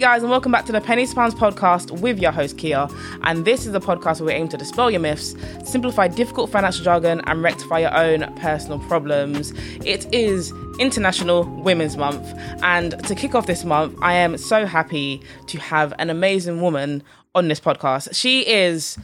guys, and welcome back to the to Pounds podcast with your host Kia. And this is a podcast where we aim to dispel your myths, simplify difficult financial jargon, and rectify your own personal problems. It is International Women's Month, and to kick off this month, I am so happy to have an amazing woman on this podcast. She is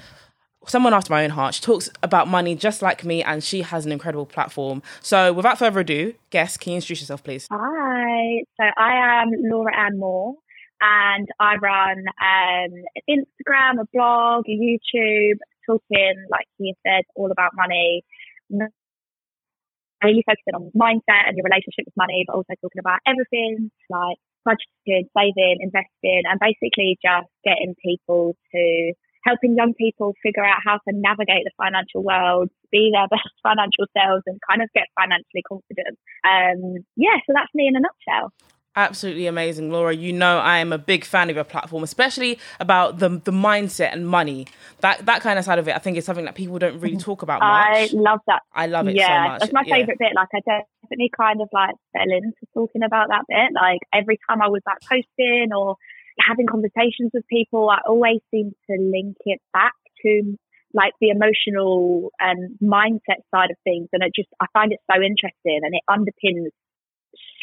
someone after my own heart. She talks about money just like me, and she has an incredible platform. So, without further ado, guest, can you introduce yourself, please? Hi, so I am Laura Ann Moore and I run um, Instagram, a blog, a YouTube, talking, like you said, all about money. Really focusing on mindset and your relationship with money, but also talking about everything like budgeting, saving, investing, and basically just getting people to helping young people figure out how to navigate the financial world, be their best financial selves, and kind of get financially confident. Um, yeah, so that's me in a nutshell. Absolutely amazing, Laura. You know I am a big fan of your platform, especially about the the mindset and money. That that kind of side of it, I think is something that people don't really talk about much. I love that. I love it yeah, so much. That's my Yeah. favourite bit. Like I definitely kind of like fell into talking about that bit. Like every time I was like posting or having conversations with people, I always seem to link it back to like the emotional and mindset side of things. And it just, I find it so interesting and it underpins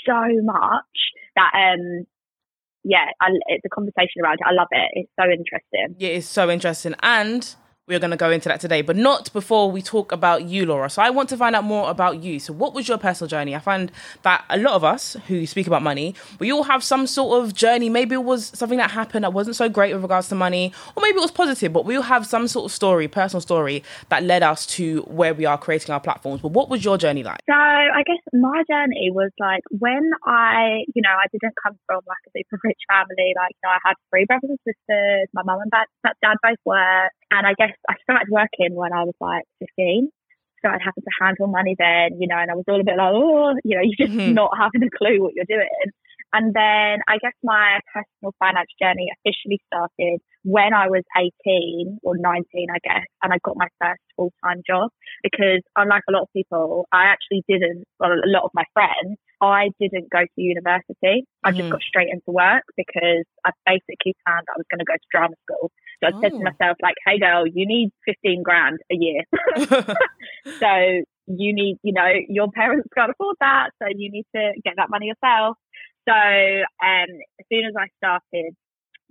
so much that, um, yeah, I, the conversation around it, I love it. It's so interesting. Yeah, it's so interesting. And we're going to go into that today, but not before we talk about you, Laura. So I want to find out more about you. So, what was your personal journey? I find that a lot of us who speak about money, we all have some sort of journey. Maybe it was something that happened that wasn't so great with regards to money, or maybe it was positive, but we all have some sort of story, personal story that led us to where we are creating our platforms. But what was your journey like? So I guess my journey was like when I, you know, I didn't come from like a super rich family. Like, you know, I had three brothers and sisters. My mum and dad, dad both work, and I guess I started working when I was like 15. Started having to handle money then, you know, and I was all a bit like, oh, you know, you're just Mhm. not having a clue what you're doing. And then I guess my personal finance journey officially started when I was 18 or 19, I guess, and I got my first full time job because unlike a lot of people, I actually didn't, well, a lot of my friends, I didn't go to university. I just Mhm. got straight into work because I basically planned I was going to go to drama school. So I said Oh. to myself, like, hey girl, you need 15 grand a year. so you need, you know, your parents can't afford that. So you need to get that money yourself. So um, as soon as I started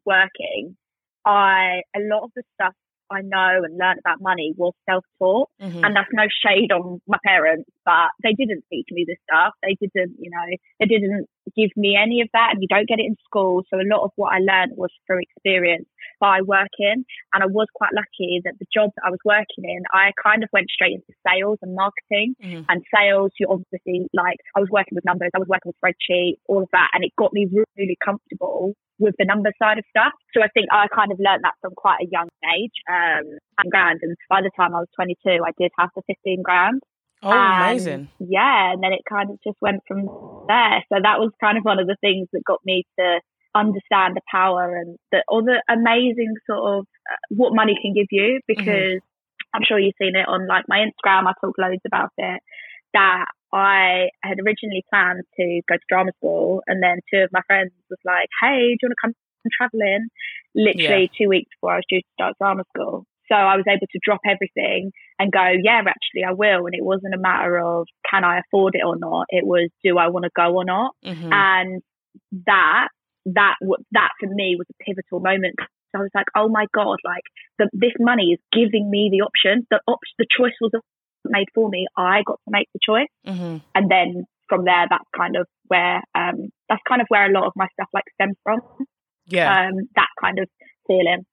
working, I, a lot of the stuff I know and learned about money was self-taught. Mhm. And that's no shade on my parents, but they didn't teach me this stuff. They didn't, you know, they didn't give me any of that and you don't get it in school. So a lot of what I learned was through experience by working. And I was quite lucky that the job that I was working in, I kind of went straight into sales and marketing Mhm. and sales. You obviously like, I was working with numbers, I was working with spreadsheets, all of that. And it got me really, really comfortable with the number side of stuff. So I think I kind of learned that from quite a young age. Um, and grand. And by the time I was 22, I did have the 15 grand. Oh, And, amazing. Yeah, and then it kind of just went from there. So that was kind of one of the things that got me to understand the power and the other amazing sort of uh, what money can give you because I'm sure you've seen it on like my Instagram. I talk loads about it. That I had originally planned to go to drama school, and then two of my friends was like, "Hey, do you want to come traveling?" Literally two weeks before I was due to start drama school. So I was able to drop everything and go, yeah, actually I will. And it wasn't a matter of can I afford it or not. It was do I want to go or not. Mhm. And that that that for me was a pivotal moment. So I was like, oh my god, like the, this money is giving me the option. The op- the choice was made for me. I got to make the choice, Mhm. and then from there, that's kind of where um that's kind of where a lot of my stuff like stems from. Yeah. Um, that kind of feeling.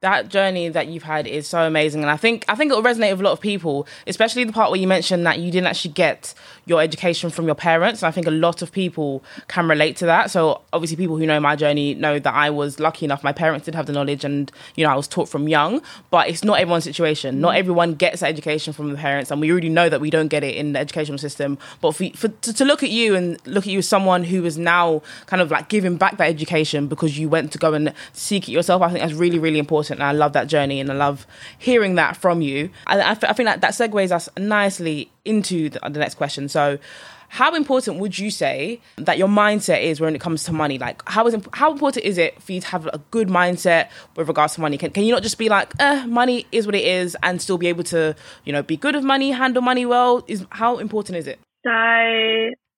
That journey that you've had is so amazing. And i think i think it will resonate with a lot of people especially the part where you mentioned that you didn't actually get your education from your parents. And i think a lot of people can relate to that. So obviously people who know my journey know that i was lucky enough my parents did have the knowledge and you know i was taught from young but it's not everyone's situation. Not everyone gets that education from the parents. And we already know that we don't get it in the educational system. But for, for to, to look at you and look at you as someone who is now kind of like giving back that education because you went to go and seek it yourself i think that's really really important and i love that journey and i love hearing that from you i, I, I think that that segues us nicely into the, the next question so how important would you say that your mindset is when it comes to money? Like, how is how important is it for you to have a good mindset with regards to money? Can, can you not just be like, eh, money is what it is, and still be able to, you know, be good with money, handle money well? Is how important is it? So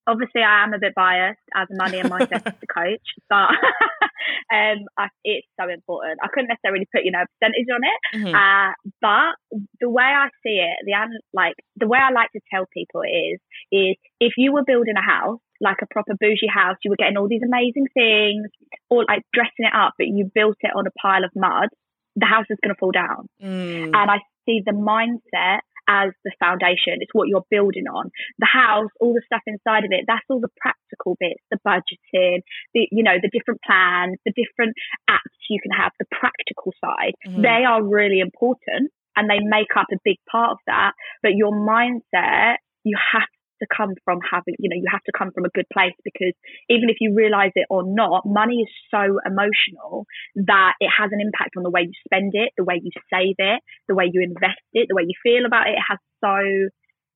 obviously I am a bit biased as a money and mindset coach, but um, I, it's so important. I couldn't necessarily put you know a percentage on it, mm-hmm. uh, but the way I see it, the like the way I like to tell people is is if you were building a house like a proper bougie house, you were getting all these amazing things, or like dressing it up, but you built it on a pile of mud, the house is going to fall down. Mm. And I see the mindset as the foundation. It's what you're building on. The house, all the stuff inside of it, that's all the practical bits, the budgeting, the, you know, the different plans, the different apps you can have, the practical side. Mm-hmm. They are really important and they make up a big part of that. But your mindset, you have to come from having, you know, you have to come from a good place because even if you realize it or not, money is so emotional that it has an impact on the way you spend it, the way you save it, the way you invest it, the way you feel about it. It has so,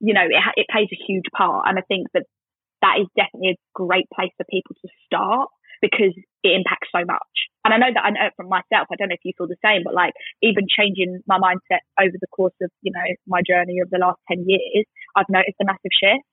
you know, it, it plays a huge part. And I think that that is definitely a great place for people to start because it impacts so much. And I know that I know it from myself. I don't know if you feel the same, but like even changing my mindset over the course of, you know, my journey of the last 10 years, I've noticed a massive shift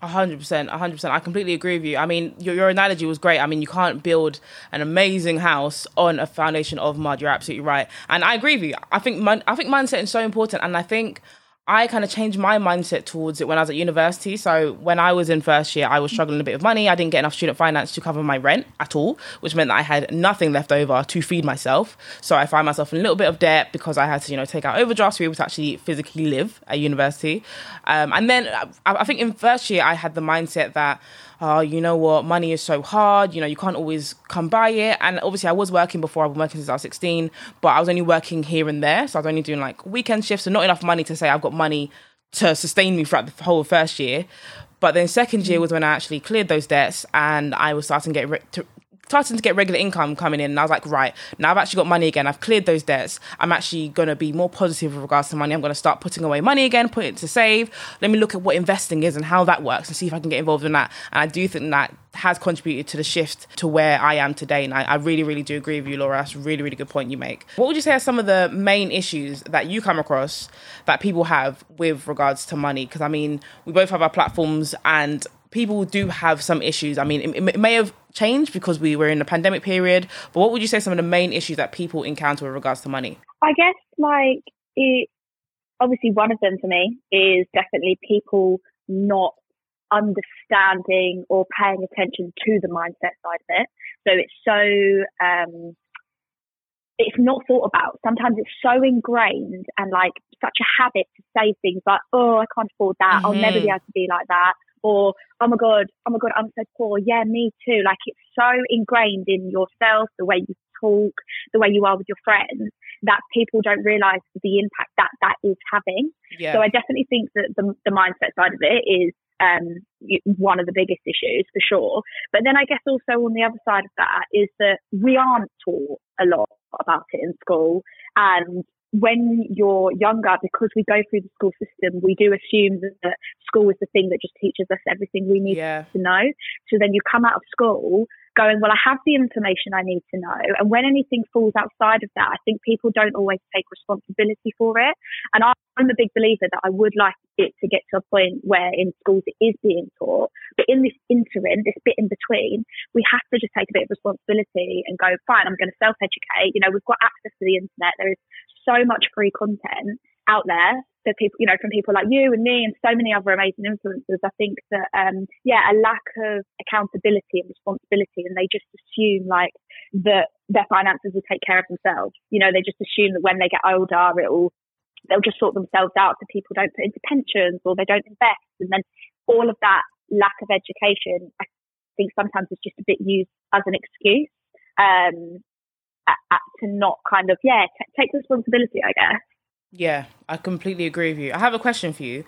hundred percent, hundred percent. I completely agree with you. I mean, your your analogy was great. I mean, you can't build an amazing house on a foundation of mud. You're absolutely right, and I agree with you. I think I think mindset is so important, and I think I kind of changed my mindset towards it when I was at university. So when I was in first year, I was struggling a bit with money. I didn't get enough student finance to cover my rent at all, which meant that I had nothing left over to feed myself. So I find myself in a little bit of debt because I had to, you know, take out overdrafts to be able to actually physically live at university. Um, and then I, I think in first year, I had the mindset that oh, you know what, money is so hard, you know, you can't always come by it. And obviously, I was working before, I've been working since I was 16, but I was only working here and there. So I was only doing like weekend shifts and not enough money to say I've got money to sustain me throughout the whole first year. But then second year mm. was when I actually cleared those debts and I was starting to get re- to, starting to get regular income coming in. And I was like, right, now I've actually got money again. I've cleared those debts. I'm actually going to be more positive with regards to money. I'm going to start putting away money again, put it to save. Let me look at what investing is and how that works and see if I can get involved in that. And I do think that has contributed to the shift to where I am today. And I, I really, really do agree with you, Laura. That's a really, really good point you make. What would you say are some of the main issues that you come across that people have with regards to money? Because I mean, we both have our platforms and people do have some issues. I mean, it, it, may have changed because we were in the pandemic period, but what would you say some of the main issues that people encounter with regards to money? I guess, like, it, obviously, one of them for me is definitely people not understanding or paying attention to the mindset side of it. So it's so, um, it's not thought about. Sometimes it's so ingrained and like such a habit to say things like, oh, I can't afford that. Mm-hmm. I'll never be able to be like that or oh my god, oh my god, I'm so poor. Yeah, me too. Like it's so ingrained in yourself, the way you talk, the way you are with your friends, that people don't realise the impact that that is having. Yeah. So I definitely think that the, the mindset side of it is um, one of the biggest issues for sure. But then I guess also on the other side of that is that we aren't taught a lot about it in school, and when you're younger, because we go through the school system, we do assume that school is the thing that just teaches us everything we need yeah. to know. So then you come out of school going, well, I have the information I need to know. And when anything falls outside of that, I think people don't always take responsibility for it. And I'm a big believer that I would like it to get to a point where in schools it is being taught. But in this interim, this bit in between, we have to just take a bit of responsibility and go, fine, I'm going to self educate. You know, we've got access to the internet. There is so much free content out there that people, you know, from people like you and me and so many other amazing influencers, I think that, um, yeah, a lack of accountability and responsibility, and they just assume like that their finances will take care of themselves. You know, they just assume that when they get older, it'll they'll just sort themselves out. So people don't put into pensions or they don't invest, and then all of that lack of education, I think sometimes is just a bit used as an excuse. Um, at, at, to not kind of yeah t- take responsibility, I guess. Yeah, I completely agree with you. I have a question for you.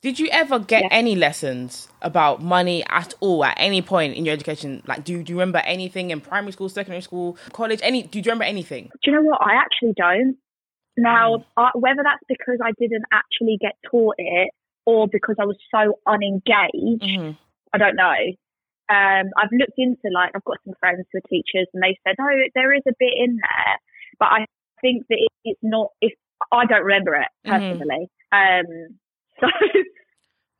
Did you ever get yeah. any lessons about money at all at any point in your education? Like, do, do you remember anything in primary school, secondary school, college? Any? Do you remember anything? Do you know what? I actually don't. Now, mm. I, whether that's because I didn't actually get taught it or because I was so unengaged, mm-hmm. I don't know. Um, I've looked into like I've got some friends who are teachers, and they said, "Oh, there is a bit in there," but I think that it, it's not. If I don't remember it Mm-hmm. personally, um, so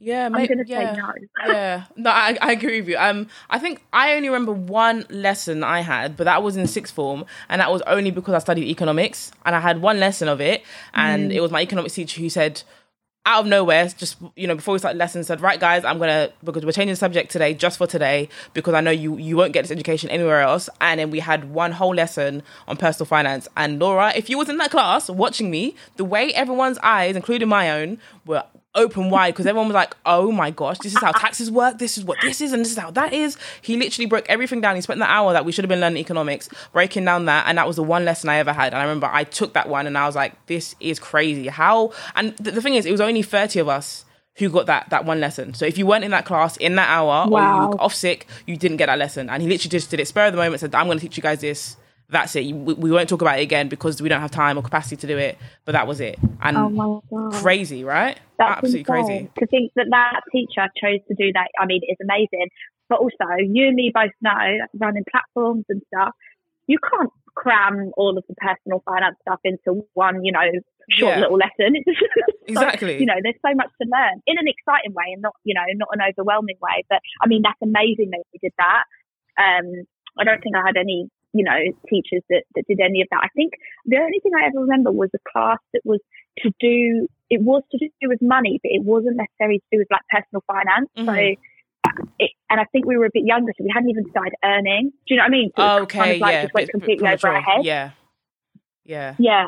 Yeah, I'm to yeah. say no. yeah, no, I, I agree with you. Um, I think I only remember one lesson I had, but that was in sixth form, and that was only because I studied economics, and I had one lesson of it, and Mm. it was my economics teacher who said, out of nowhere, just you know, before we started lessons, said, "Right, guys, I'm gonna because we're changing the subject today, just for today, because I know you you won't get this education anywhere else." And then we had one whole lesson on personal finance. And Laura, if you was in that class watching me, the way everyone's eyes, including my own, were open wide because everyone was like, "Oh my gosh, this is how taxes work. This is what this is, and this is how that is." He literally broke everything down. He spent the hour that we should have been learning economics breaking down that, and that was the one lesson I ever had. And I remember I took that one, and I was like, "This is crazy." How? And th- the thing is, it was only thirty of us who got that that one lesson. So if you weren't in that class in that hour or you Wow. were off sick, you didn't get that lesson. And he literally just did it spur of the moment. Said, "I'm going to teach you guys this." That's it. We, we won't talk about it again because we don't have time or capacity to do it. But that was it. And Oh my god, crazy, right? That's Absolutely insane. crazy. To think that that teacher chose to do that, I mean, it's amazing. But also, you and me both know, running platforms and stuff, you can't cram all of the personal finance stuff into one, you know, short Yeah. little lesson. Exactly. you know, there's so much to learn in an exciting way and not, you know, not an overwhelming way. But I mean, that's amazing that you did that. Um, I don't think I had any, you know, teachers that, that did any of that. I think the only thing I ever remember was a class that was to do, it was to do with money, but it wasn't necessarily to do with like personal finance. Mhm. So, it, and I think we were a bit younger, so we hadn't even started earning. Do you know what I mean? So it okay, kind of like yeah. just went completely over our head. Yeah. Yeah. Yeah.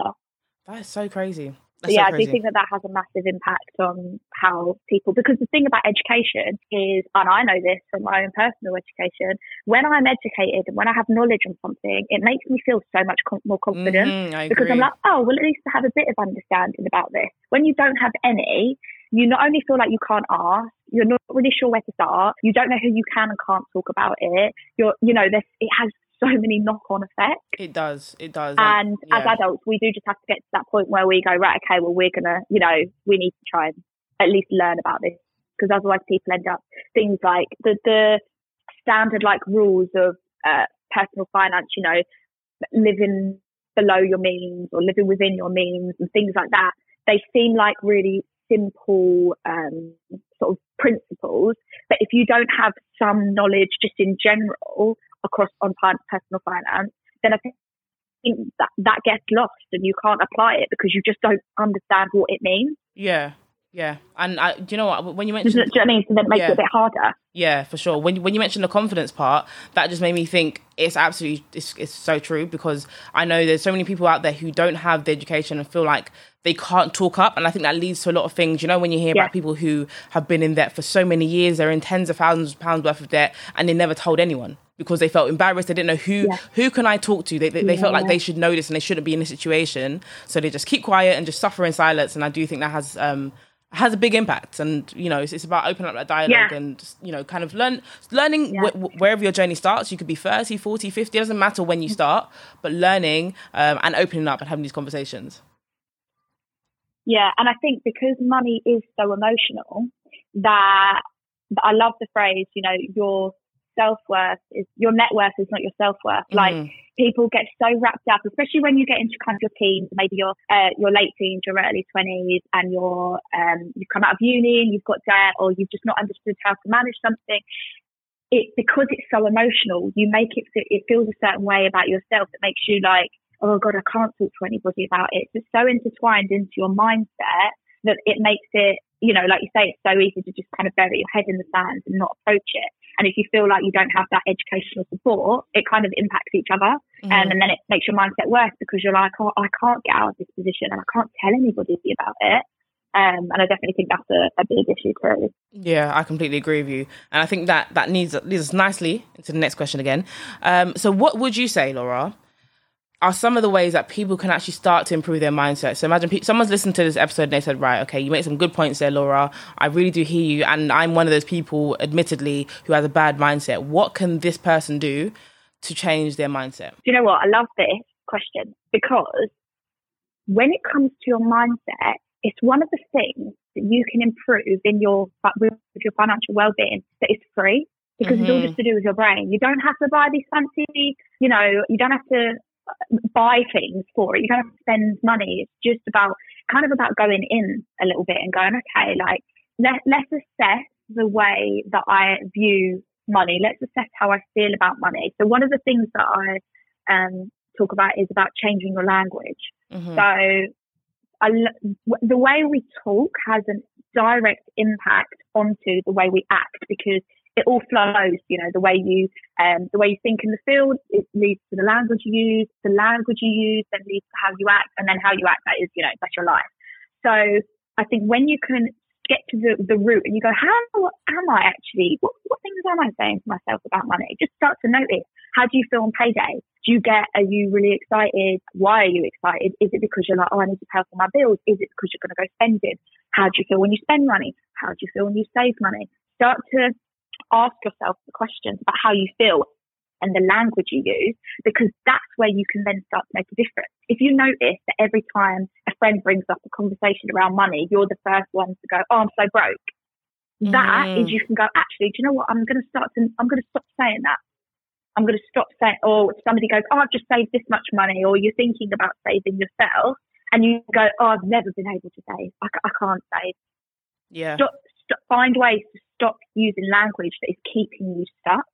That is so crazy. That's yeah, so I do think that that has a massive impact on how people, because the thing about education is, and I know this from my own personal education, when I'm educated and when I have knowledge on something, it makes me feel so much com- more confident Mhm, I because I'm like, oh, well, at least I have a bit of understanding about this. When you don't have any, you not only feel like you can't ask, you're not really sure where to start. You don't know who you can and can't talk about it. You're, you know, this it has so many knock-on effects. It does. It does. And as yeah. adults, we do just have to get to that point where we go, right, okay, well, we're gonna, you know, we need to try and at least learn about this because otherwise people end up things like the the standard like rules of uh, personal finance, you know, living below your means or living within your means and things like that. They seem like really simple um, sort of principles, but if you don't have some knowledge just in general across on personal finance, then I think that that gets lost and you can't apply it because you just don't understand what it means. Yeah. Yeah. And I, do you know what? When you Do you mentioned know what I mean? So that makes Yeah. it a bit harder. Yeah, for sure. When when you mentioned the confidence part, that just made me think it's absolutely it's, it's so true because I know there's so many people out there who don't have the education and feel like they can't talk up, and I think that leads to a lot of things. You know, when you hear Yeah. about people who have been in debt for so many years, they're in tens of thousands of pounds worth of debt, and they never told anyone because they felt embarrassed. They didn't know who Yeah. who can I talk to. They they, they felt like Yeah. they should know this and they shouldn't be in this situation, so they just keep quiet and just suffer in silence. And I do think that has um has a big impact and you know it's, it's about opening up that dialogue Yeah. and you know kind of learn learning Yeah. wh- wh- wherever your journey starts you could be 30 40 50 it doesn't matter when you start but learning um, and opening up and having these conversations Yeah, and I think because money is so emotional that I love the phrase, you know, your self worth is your net worth is not your self worth. Like. People get so wrapped up, especially when you get into kind of your teens, maybe your uh, your late teens, your early twenties, and you're um, you've come out of uni and you've got debt, or you've just not understood how to manage something. It because it's so emotional, you make it it feels a certain way about yourself that makes you like, oh god, I can't talk to anybody about it. It's so intertwined into your mindset that it makes it, you know, like you say, it's so easy to just kind of bury your head in the sand and not approach it. And if you feel like you don't have that educational support, it kind of impacts each other. Mm-hmm. Um, and then it makes your mindset worse because you're like, oh, I can't get out of this position and I can't tell anybody about it. Um, and I definitely think that's a, a big issue too. Yeah, I completely agree with you, and I think that that needs leads us nicely into the next question again. Um, so, what would you say, Laura, are some of the ways that people can actually start to improve their mindset? So, imagine pe- someone's listened to this episode and they said, "Right, okay, you make some good points there, Laura. I really do hear you, and I'm one of those people, admittedly, who has a bad mindset. What can this person do to change their mindset?" Do you know what? I love this question because when it comes to your mindset, it's one of the things that you can improve in your with your financial well-being that is free because mm-hmm. it's all mm-hmm. just to do with your brain. You don't have to buy these fancy, you know, you don't have to buy things for it. You don't have to spend money. It's just about kind of about going in a little bit and going, okay, like let, let's assess the way that I view money. Let's assess how I feel about money. So one of the things that I um, talk about is about changing your language. Mm-hmm. So I, the way we talk has a direct impact onto the way we act because it all flows. You know, the way you um, the way you think in the field it leads to the language you use. The language you use then leads to how you act, and then how you act that is you know that's your life. So I think when you can get to the, the root and you go, how am I actually? What, what things am I saying to myself about money? Just start to notice. How do you feel on payday? Do you get, are you really excited? Why are you excited? Is it because you're like, oh, I need to pay for my bills? Is it because you're going to go spend it? How do you feel when you spend money? How do you feel when you save money? Start to ask yourself the questions about how you feel and the language you use, because that's where you can then start to make a difference. If you notice that every time a friend brings up a conversation around money, you're the first one to go, Oh, I'm so broke. That mm. is you can go, actually, do you know what? I'm going to start to, I'm going to stop saying that. I'm going to stop saying, or somebody goes, Oh, I've just saved this much money, or you're thinking about saving yourself. And you go, Oh, I've never been able to save. I, I can't save. Yeah. Stop, stop, find ways to stop using language that is keeping you stuck.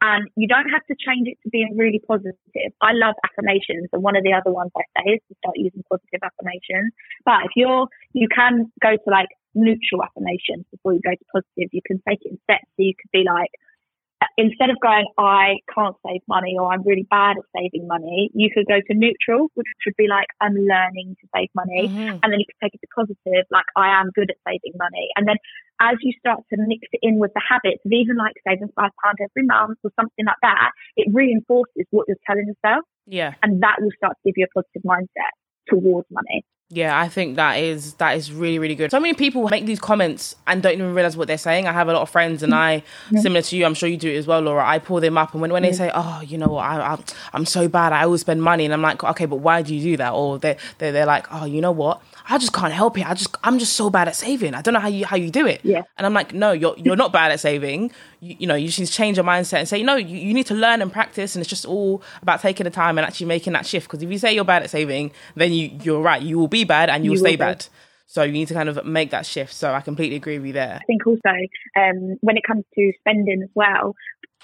And you don't have to change it to being really positive. I love affirmations, and one of the other ones I say is to start using positive affirmations. But if you're, you can go to like neutral affirmations before you go to positive. You can take it in steps. So you could be like, instead of going, I can't save money or I'm really bad at saving money, you could go to neutral, which would be like, I'm learning to save money. Mm-hmm. And then you could take it to positive, like, I am good at saving money. And then as you start to mix it in with the habits of even like saving five pounds every month or something like that, it reinforces what you're telling yourself. Yeah. And that will start to give you a positive mindset towards money. Yeah, I think that is that is really really good. So many people make these comments and don't even realize what they're saying. I have a lot of friends, and I, yeah. similar to you, I'm sure you do it as well, Laura. I pull them up, and when, when they say, "Oh, you know what, I, I I'm so bad, I always spend money," and I'm like, "Okay, but why do you do that?" Or they they they're like, "Oh, you know what, I just can't help it. I just I'm just so bad at saving. I don't know how you how you do it. Yeah. And I'm like, no, you're you're not bad at saving. You, you know, you just change your mindset and say, no, you, you need to learn and practice, and it's just all about taking the time and actually making that shift. Because if you say you're bad at saving, then you you're right. You will be bad and you, you stay bad. So you need to kind of make that shift. So I completely agree with you there. I think also um, when it comes to spending as well,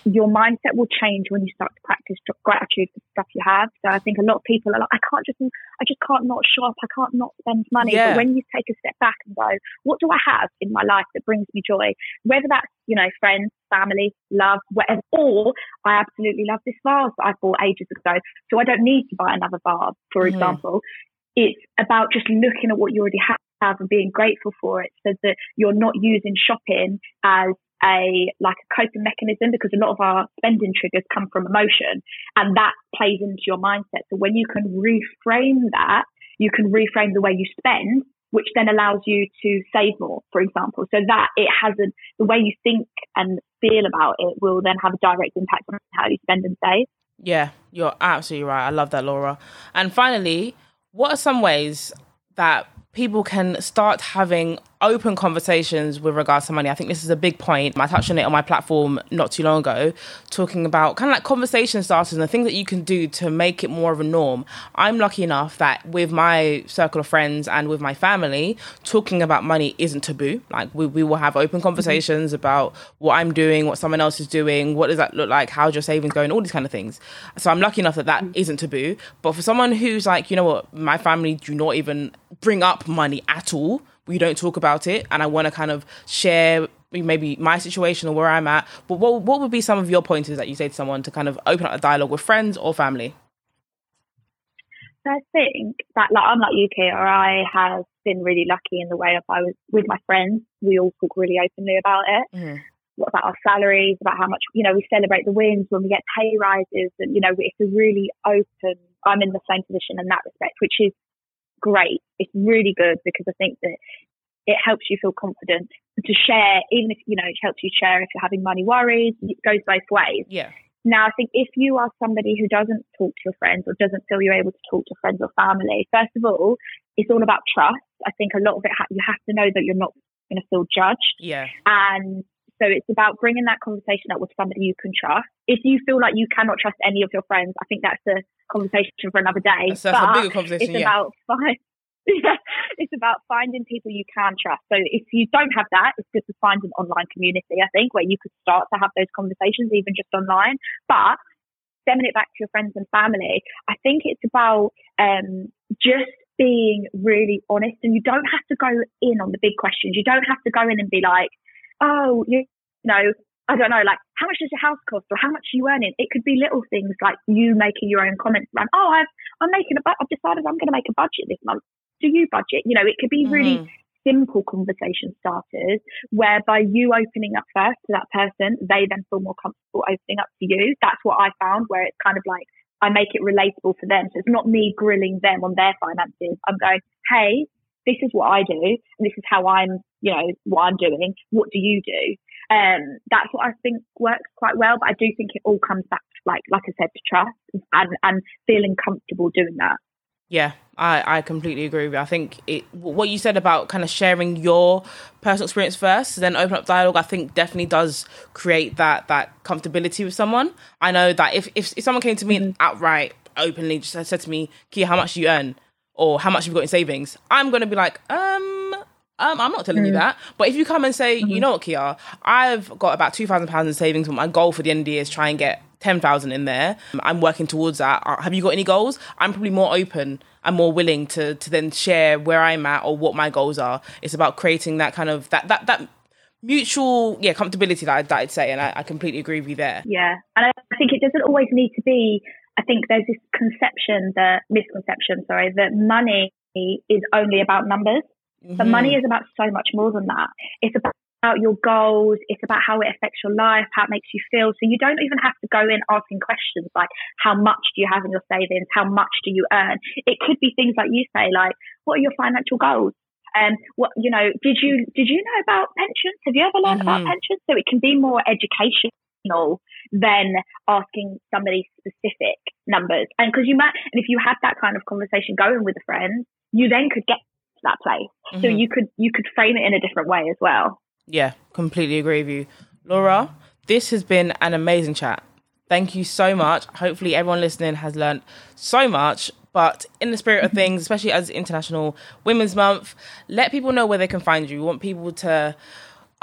your mindset will change when you start to practice gratitude for stuff you have. So I think a lot of people are like, I can't just, I just can't not shop. I can't not spend money. Yeah. But when you take a step back and go, what do I have in my life that brings me joy? Whether that's, you know, friends, family, love, whatever, or I absolutely love this vase that I bought ages ago. So I don't need to buy another vase, for mm-hmm. example. It's about just looking at what you already have and being grateful for it so that you're not using shopping as a like a coping mechanism because a lot of our spending triggers come from emotion and that plays into your mindset. So when you can reframe that, you can reframe the way you spend, which then allows you to save more, for example. So that it has a, the way you think and feel about it will then have a direct impact on how you spend and save. Yeah, you're absolutely right. I love that, Laura. And finally, what are some ways that people can start having open conversations with regards to money. I think this is a big point. I touched on it on my platform not too long ago, talking about kind of like conversation starters and the things that you can do to make it more of a norm. I'm lucky enough that with my circle of friends and with my family, talking about money isn't taboo. Like we, we will have open conversations mm-hmm. about what I'm doing, what someone else is doing, what does that look like, how's your savings going, all these kind of things. So I'm lucky enough that that mm-hmm. not taboo. But for someone who's like, you know what, my family do not even bring up money at all we don't talk about it and I want to kind of share maybe my situation or where I'm at. But what what would be some of your pointers that you say to someone to kind of open up a dialogue with friends or family? I think that like I'm like UK or I have been really lucky in the way of I was with my friends, we all talk really openly about it. Mm-hmm. What about our salaries, about how much, you know, we celebrate the wins when we get pay rises and, you know, it's a really open I'm in the same position in that respect, which is great. It's really good because I think that it helps you feel confident to share, even if, you know, it helps you share if you're having money worries. It goes both ways. Yeah. Now, I think if you are somebody who doesn't talk to your friends or doesn't feel you're able to talk to friends or family, first of all, it's all about trust. I think a lot of it, ha- you have to know that you're not going to feel judged. Yeah. And so it's about bringing that conversation up with somebody you can trust. If you feel like you cannot trust any of your friends, I think that's a conversation for another day. So that's a bigger conversation. It's yeah. about find, yeah, it's about finding people you can trust. So if you don't have that, it's good to find an online community. I think where you could start to have those conversations, even just online. But stemming it back to your friends and family, I think it's about um, just being really honest. And you don't have to go in on the big questions. You don't have to go in and be like, oh, you, you know, I don't know, like how much does your house cost or how much are you earning? It could be little things like you making your own comments around, oh, I've I'm making a bu- I've decided I'm going to make a budget this month. Do you budget? You know, it could be really Mhm. simple conversation starters whereby you opening up first to that person, they then feel more comfortable opening up to you. That's what I found where it's kind of like I make it relatable for them. So it's not me grilling them on their finances. I'm going, hey, this is what I do, and this is how I'm, you know, what I'm doing. What do you do? Um, that's what I think works quite well. But I do think it all comes back, like, like I said, to trust and and feeling comfortable doing that. Yeah, I, I completely agree with you. I think it, what you said about kind of sharing your personal experience first, then open up dialogue, I think definitely does create that that comfortability with someone. I know that if, if, if someone came to me and outright, openly just said to me, Kia, how much do you earn? Or how much you've got in savings? I'm going to be like, um, um, I'm not telling you that. But if you come and say, you know what, Kia, I've got about two thousand pounds in savings, but my goal for the end of the year is try and get ten thousand in there. I'm working towards that. Uh, Have you got any goals? I'm probably more open. I'm more willing to to then share where I'm at or what my goals are. It's about creating that kind of that that that mutual yeah comfortability that, I, that I'd say, and I, I completely agree with you there. Yeah. And I think it doesn't always need to be, I think there's this conception that, misconception, sorry, that money is only about numbers. But money is about so much more than that. It's about your goals. It's about how it affects your life, how it makes you feel. So you don't even have to go in asking questions like, how much do you have in your savings? How much do you earn? It could be things like you say, like, what are your financial goals? Um, what you know? Did you did you know about pensions? Have you ever learned about Mhm. pensions? So it can be more educational than asking somebody specific numbers. And because you might, and if you had that kind of conversation going with a friend, you then could get to that place. So Mhm. you could you could frame it in a different way as well. Yeah, completely agree with you. Laura, this has been an amazing chat. Thank you so much. Hopefully, everyone listening has learned so much. But in the spirit of things, especially as International Women's Month, let people know where they can find you. We want people to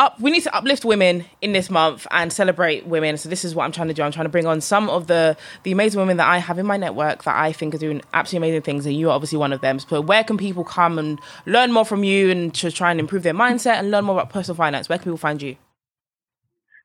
up. We need to uplift women in this month and celebrate women. So this is what I'm trying to do. I'm trying to bring on some of the the amazing women that I have in my network that I think are doing absolutely amazing things, and you're obviously one of them. So where can people come and learn more from you and to try and improve their mindset and learn more about personal finance? Where can people find you?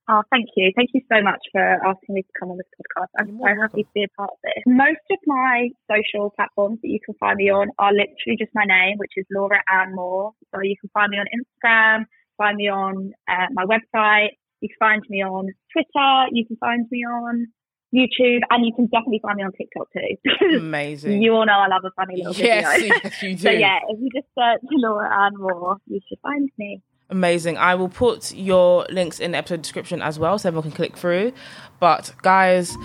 Oh, thank you. Thank you so much for asking me to come on this podcast. I'm so happy to be a part of it. Most of my social platforms that you can find me on are literally just my name, which is Laura Ann Moore. So you can find me on Instagram, find me on uh, my website, you can find me on Twitter, you can find me on YouTube, and you can definitely find me on TikTok too. Amazing. you all know I love a funny little yes, video. yes, you do. so yeah, if you just search Laura Ann Moore, you should find me. Amazing. I will put your links in the episode description as well so everyone can click through. But guys,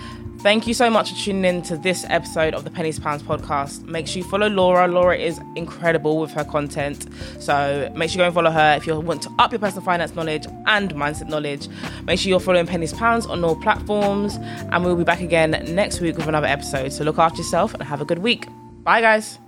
thank you so much for tuning in to this episode of the Pennies Pounds podcast. Make sure you follow Laura. Laura is incredible with her content. So make sure you go and follow her if you want to up your personal finance knowledge and mindset knowledge. Make sure you're following Pennies Pounds on all platforms. And we'll be back again next week with another episode. So look after yourself and have a good week. Bye guys.